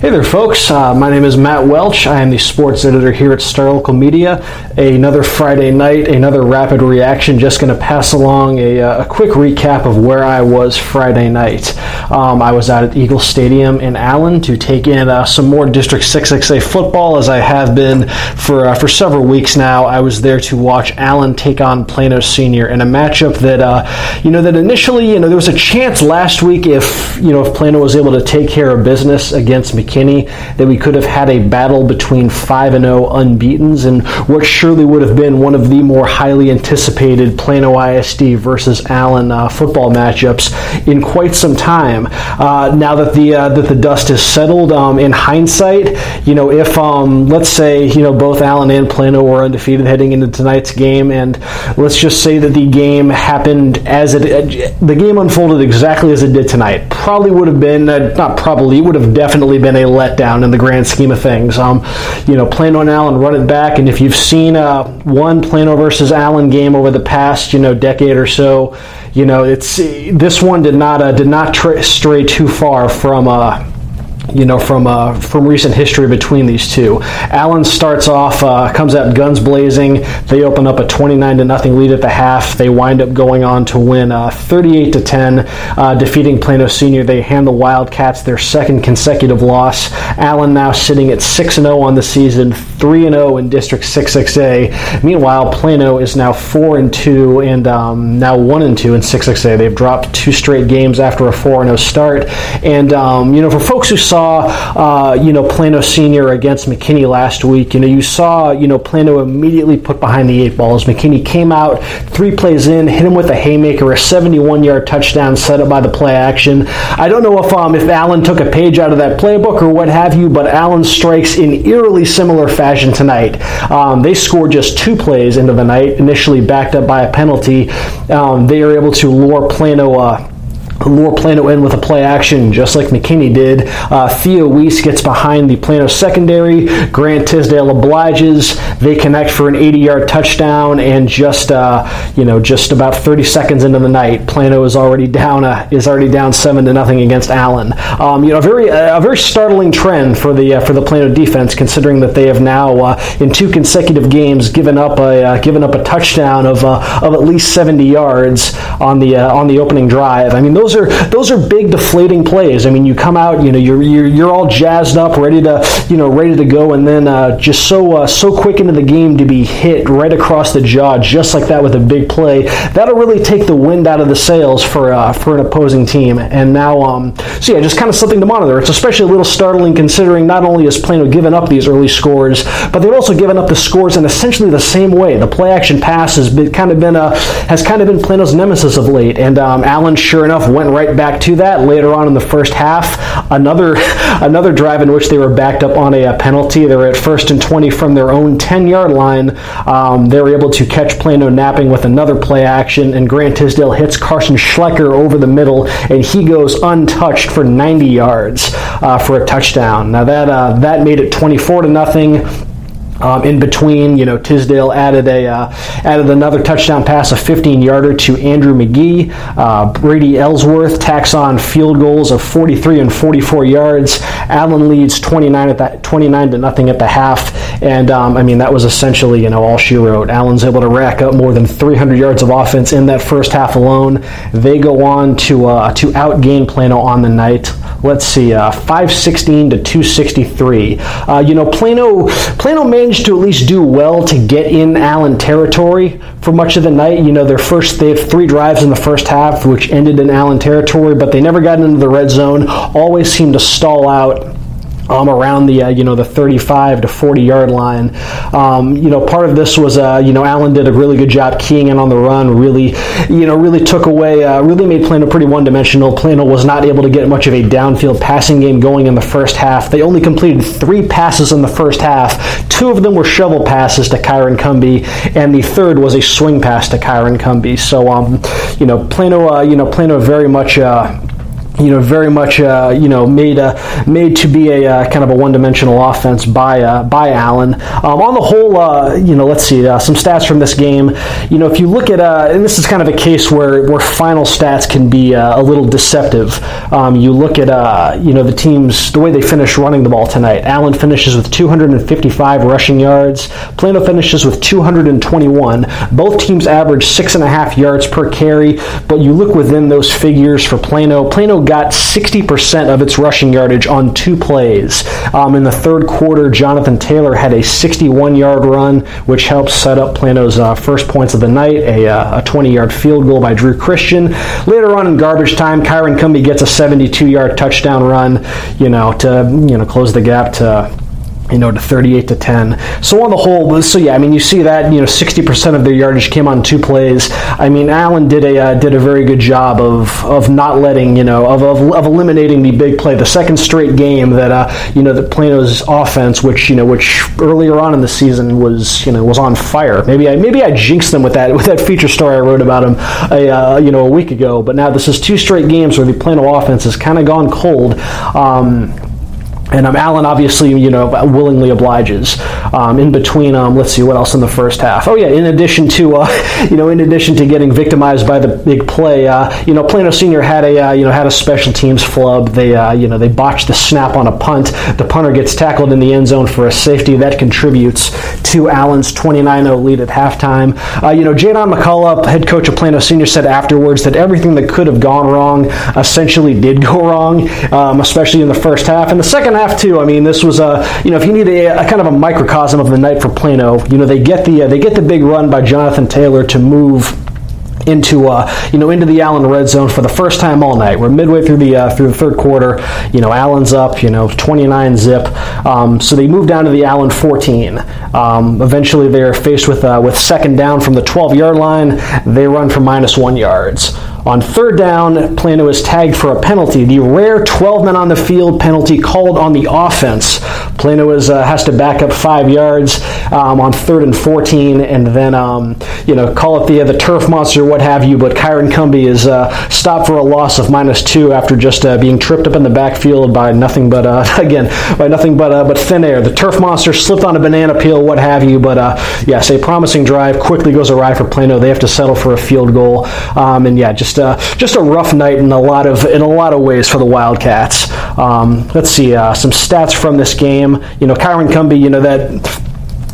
Hey there, folks. Uh, my name is Matt Welch. I am the sports editor here at Star Local Media. Another Friday night, another rapid reaction. Just going to pass along a, uh, a, quick recap of where I was Friday night. Um, I was out at Eagle Stadium in Allen to take in uh, some more District 6XA football, as I have been for uh, for several weeks now. I was there to watch Allen take on Plano Senior in a matchup that uh, you know that initially you know there was a chance last week if you know if Plano was able to take care of business against McKinney McKinney that we could have had a battle between 5 and 0 unbeatens and what surely would have been one of the more highly anticipated Plano ISD versus Allen uh, football matchups in quite some time. Uh, now that the uh, that the dust is settled, um, in hindsight, you know, if um, let's say you know both Allen and Plano were undefeated heading into tonight's game, and let's just say that the game happened as it the game unfolded exactly as it did tonight, probably would have been uh, not probably would have definitely been a letdown in the grand scheme of things. Um, you know, Plano and Allen run it back, and if you've seen uh, one Plano versus Allen game over the past you know decade or so, you know it's this one did not uh, did not tra- stray too far from. Uh, you know, from uh, from recent history between these two. Allen starts off, uh, comes out guns blazing. They open up a 29 to nothing lead at the half. They wind up going on to win uh, 38 to 10, uh, defeating Plano Senior. They hand the Wildcats their second consecutive loss. Allen now sitting at 6 0 on the season, 3 0 in District 6A. Meanwhile, Plano is now 4 and 2 and um, now 1 and 2 in 6A. They've dropped two straight games after a 4 0 start. And um, you know, for folks who saw saw, uh, you know, Plano Senior against McKinney last week, you know, you saw, you know, Plano immediately put behind the eight balls. McKinney came out three plays in, hit him with a haymaker, a 71-yard touchdown set up by the play action. I don't know if um, if Allen took a page out of that playbook or what have you, but Allen strikes in eerily similar fashion tonight. Um, they scored just two plays into the night, initially backed up by a penalty. Um, they are able to lure Plano. Uh, lure Plano in with a play action, just like McKinney did. Uh, Theo Weiss gets behind the Plano secondary. Grant Tisdale obliges. They connect for an 80-yard touchdown, and just uh, you know, just about 30 seconds into the night, Plano is already down uh, is already down seven to nothing against Allen. Um, you know, a very a very startling trend for the uh, for the Plano defense, considering that they have now uh, in two consecutive games given up a uh, given up a touchdown of of at least 70 yards on the on the opening drive. I mean, those those are those are big deflating plays. I mean, you come out, you know, you're you're, you're all jazzed up, ready to you know ready to go, and then uh, just so uh, so quick into the game to be hit right across the jaw, just like that with a big play. That'll really take the wind out of the sails for uh, for an opposing team. And now, um, so yeah, just kind of something to monitor. It's especially a little startling considering not only has Plano given up these early scores, but they've also given up the scores in essentially the same way. The play action pass has been kind of been a has kind of been Plano's nemesis of late, and um, Allen, sure enough, went right back to that later on in the first half. Another another drive in which they were backed up on a, a penalty. They were at first and 20 from their own 10 yard line. Um, they were able to catch Plano napping with another play action, and Grant Tisdale hits Carson Schlecker over the middle, and he goes untouched for 90 yards uh, for a touchdown. Now that uh, that made it 24 to nothing. Um, in between, you know, Tisdale added a uh, added another touchdown pass, a 15-yarder to Andrew McGee. Uh, Brady Ellsworth tacks on field goals of 43 and 44 yards. Allen leads 29 at that 29 to nothing at the half, and um, I mean that was essentially you know all she wrote. Allen's able to rack up more than 300 yards of offense in that first half alone. They go on to uh, to outgain Plano on the night. Let's see, uh, 516 to 263. Uh, you know, Plano Plano managed managed to at least do well to get in Allen territory for much of the night. You know, their first they had three drives in the first half, which ended in Allen territory, but they never got into the red zone. Always seemed to stall out um, around the uh, you know the 35 to 40 yard line. Um, you know, part of this was uh, you know Allen did a really good job keying in on the run. Really, you know, really took away, uh, really made Plano pretty one dimensional. Plano was not able to get much of a downfield passing game going in the first half. They only completed three passes in the first half. Two of them were shovel passes to Kyron Cumby, and the third was a swing pass to Kyron Cumby. So, um, you know, Plano, uh, you know, Plano very much uh, you know, very much, uh, you know, made uh, made to be a uh, kind of a one-dimensional offense by uh, by Allen. Um, on the whole, uh, you know, let's see some stats from this game. You know, if you look at, and this is kind of a case where where final stats can be a little deceptive. Um, you look at, you know, the teams the way they finish running the ball tonight. Allen finishes with 255 rushing yards. Plano finishes with 221. Both teams average six and a half yards per carry. But you look within those figures for Plano. Plano got 60% of its rushing yardage on two plays. Um, in the third quarter, Jonathan Taylor had a 61 yard run, which helped set up Plano's uh, first points of the night, a, uh, a 20 yard field goal by Drew Christian. Later on in garbage time, Kyron Cumby gets a 72 yard touchdown run, you know, to you know close the gap to you know, to 38 to 10. So on the whole, so yeah, I mean, you see that you know, 60% of their yardage came on two plays. I mean, Allen did a uh, did a very good job of of not letting you know of, of, of eliminating the big play. The second straight game that uh, you know that Plano's offense, which you know, which earlier on in the season was you know was on fire. Maybe I maybe I jinxed them with that with that feature story I wrote about him a uh, you know a week ago. But now this is two straight games where the Plano offense has kind of gone cold. Um, and um, Allen obviously, you know, willingly obliges. Um, in between, um, let's see what else in the first half. Oh yeah, in addition to, uh, you know, in addition to getting victimized by the big play, uh, you know, Plano Senior had a, uh, you know, had a special teams flub. They, uh, you know, they botched the snap on a punt. The punter gets tackled in the end zone for a safety that contributes to Allen's 29-0 lead at halftime. Uh, you know, Jadon McCullough, head coach of Plano Senior, said afterwards that everything that could have gone wrong essentially did go wrong, um, especially in the first half. and the second half, too. I mean, this was a you know if you need a, a kind of a microcosm of the night for Plano, you know they get the uh, they get the big run by Jonathan Taylor to move into uh, you know into the Allen red zone for the first time all night. We're midway through the uh, through the third quarter. You know Allen's up. You know 29 zip. Um, so they move down to the Allen 14. Um, eventually they're faced with uh, with second down from the 12 yard line. They run for minus one yards. On third down, Plano is tagged for a penalty, the rare 12 men on the field penalty called on the offense. Plano is, uh, has to back up five yards um, on third and 14, and then um, you know call it the the turf monster, what have you. But Kyron Cumby is uh, stopped for a loss of minus two after just uh, being tripped up in the backfield by nothing but uh, again by nothing but uh, but thin air. The turf monster slipped on a banana peel, what have you. But uh, yes, a promising drive quickly goes awry for Plano. They have to settle for a field goal, um, and yeah, just just uh, just a rough night in a lot of in a lot of ways for the Wildcats. Um, let's see uh, some stats from this game. You know, Kyron Cumby, you know that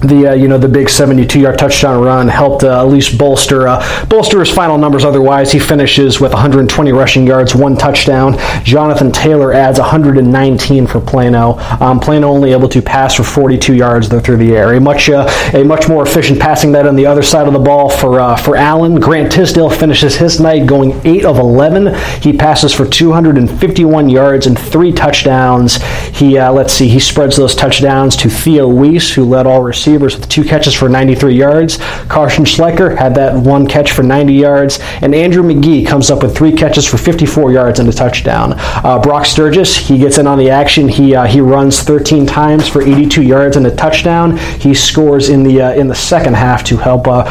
the uh, you know the big 72-yard touchdown run helped uh, at least bolster uh, bolster his final numbers. Otherwise, he finishes with 120 rushing yards, one touchdown. Jonathan Taylor adds 119 for Plano. Um, Plano only able to pass for 42 yards though through the air. A much uh, a much more efficient passing that on the other side of the ball for uh, for Allen. Grant Tisdale finishes his night going 8 of 11. He passes for 251 yards and three touchdowns. He uh, let's see, he spreads those touchdowns to Theo Weiss, who led all receivers receivers with two catches for 93 yards. Carson Schleicher had that one catch for 90 yards. And Andrew McGee comes up with three catches for 54 yards and a touchdown. Uh, Brock Sturgis, he gets in on the action. He uh, he runs 13 times for 82 yards and a touchdown. He scores in the uh, in the second half to help uh,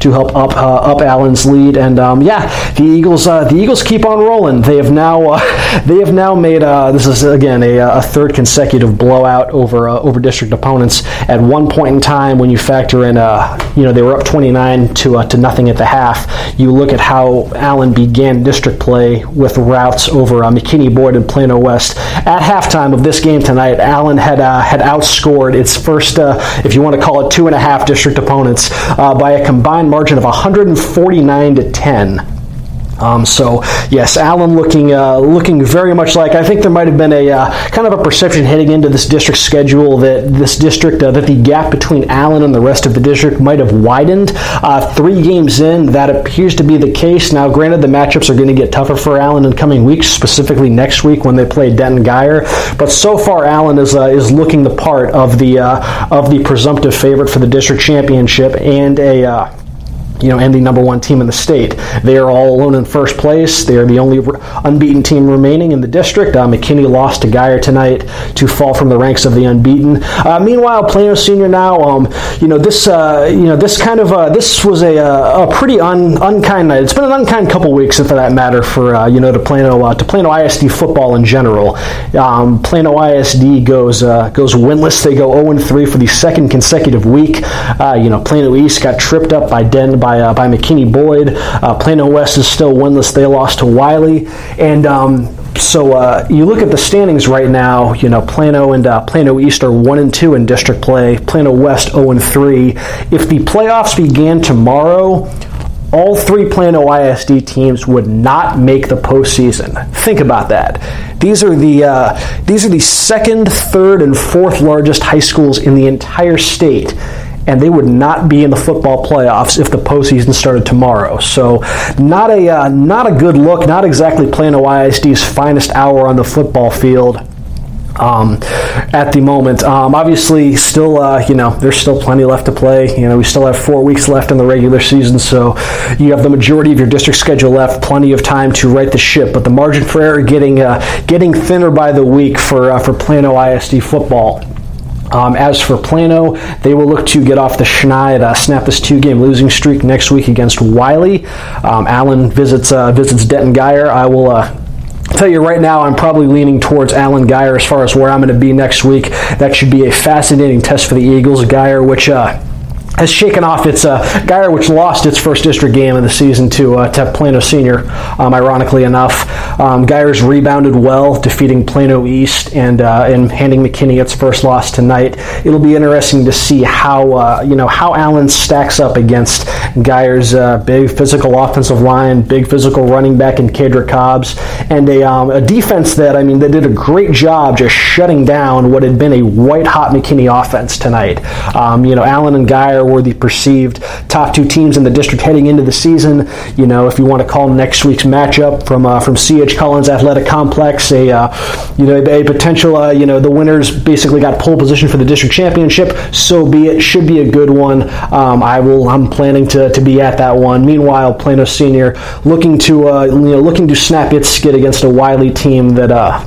to help up uh, up Allen's lead. And um, yeah, the Eagles uh, the Eagles keep on rolling. They have now they have now made this is again a, a, third consecutive blowout over over district opponents. At one point in time when you factor in, uh, you know, they were up 29 to uh, to nothing at the half. You look at how Allen began district play with routes over uh, McKinney Boyd and Plano West. At halftime of this game tonight, Allen had uh, had outscored its first, uh, if you want to call it, two and a half district opponents uh, by a combined margin of 149 to 10. Um, so yes, Allen looking uh, looking very much like I think there might have been a uh, kind of a perception heading into this district schedule that this district uh, that the gap between Allen and the rest of the district might have widened. Uh, three games in, that appears to be the case. Now, granted, the matchups are going to get tougher for Allen in coming weeks, specifically next week when they play Denton Guyer. But so far, Allen is uh, is looking the part of the uh, of the presumptive favorite for the district championship and a you know, and the number one team in the state. They are all alone in first place. They are the only unbeaten team remaining in the district. Uh, McKinney lost to Guyer tonight to fall from the ranks of the unbeaten. Uh, meanwhile, Plano Senior now, um, you know, this, uh, you know, this kind of, uh, this was a, uh, a pretty un, unkind night. It's been an unkind couple weeks, for that matter, for uh, you know, to Plano, to Plano ISD football in general. Um, Plano ISD goes goes winless. They go 0 3 for the second consecutive week. you know, Plano East got tripped up by Den by by uh, by McKinney Boyd. Uh, Plano West is still winless. They lost to Wylie, and um, so uh, you look at the standings right now. You know, Plano and uh, Plano East are one and two in district play. Plano West zero and three. If the playoffs began tomorrow. All three Plano ISD teams would not make the postseason. Think about that. These are the uh, these are the second, third, and fourth largest high schools in the entire state and they would not be in the football playoffs if the postseason started tomorrow. So, not a uh, not a good look. Not exactly Plano ISD's finest hour on the football field. Um, at the moment. Um, obviously, still, uh, you know, there's still plenty left to play. You know, we still have four weeks left in the regular season, so you have the majority of your district schedule left, plenty of time to right the ship. But the margin for error getting uh, getting thinner by the week for uh, for Plano ISD football. Um, as for Plano, they will look to get off the schneid, uh, snap this two-game losing streak next week against Wylie. Um, Allen visits uh, visits Denton Guyer. I will. Uh, tell you right now, I'm probably leaning towards Allen Guyer as far as where I'm going to be next week. That should be a fascinating test for the Eagles. Guyer, which uh, has shaken off its uh, Guyer, which lost its first district game of the season to, uh, to Plano Senior, um, ironically enough. Um, Guyer's rebounded well, defeating Plano East and uh, and handing McKinney its first loss tonight. It'll be interesting to see how uh, you know how Allen stacks up against Guyer's uh, big physical offensive line, big physical running back in Kadra Cobbs, and a, um, a defense that I mean that did a great job just shutting down what had been a white hot McKinney offense tonight. Um, you know, Allen and Guyer the perceived top two teams in the district heading into the season. You know, if you want to call next week's matchup from uh, from CH Collins Athletic Complex a uh, you know a, potential uh, you know the winners basically got pole position for the district championship. So be it. Should be a good one. Um, I will. I'm planning to, to be at that one. Meanwhile, Plano Senior looking to uh, you know looking to snap its skid against a Wylie team that uh,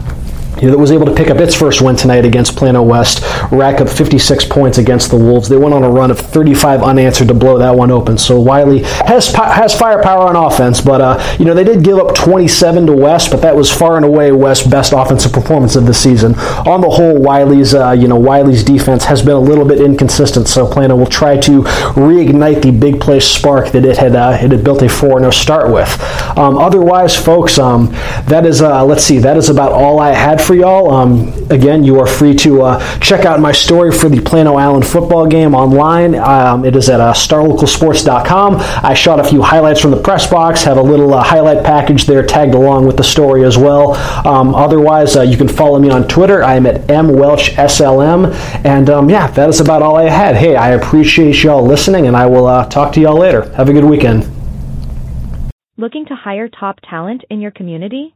that was able to pick up its first win tonight against Plano West, rack up 56 points against the Wolves. They went on a run of 35 unanswered to blow that one open. So Wylie has has firepower on offense, but uh, you know they did give up 27 to West, but that was far and away West's best offensive performance of the season. On the whole, Wylie's uh, you know Wylie's defense has been a little bit inconsistent. So Plano will try to reignite the big play spark that it had uh, it had built a 4-0 start with. Um, otherwise, folks, um, that is uh, let's see, that is about all I had for y'all. Um, again, you are free to uh, check out my story for the Plano Allen football game online. Um, it is at uh, starlocalsports.com. I shot a few highlights from the press box, have a little uh, highlight package there tagged along with the story as well. Um, otherwise, uh, you can follow me on Twitter. I am at mwelchslm. And um, yeah, that is about all I had. Hey, I appreciate y'all listening, and I will uh, talk to y'all later. Have a good weekend. Looking to hire top talent in your community?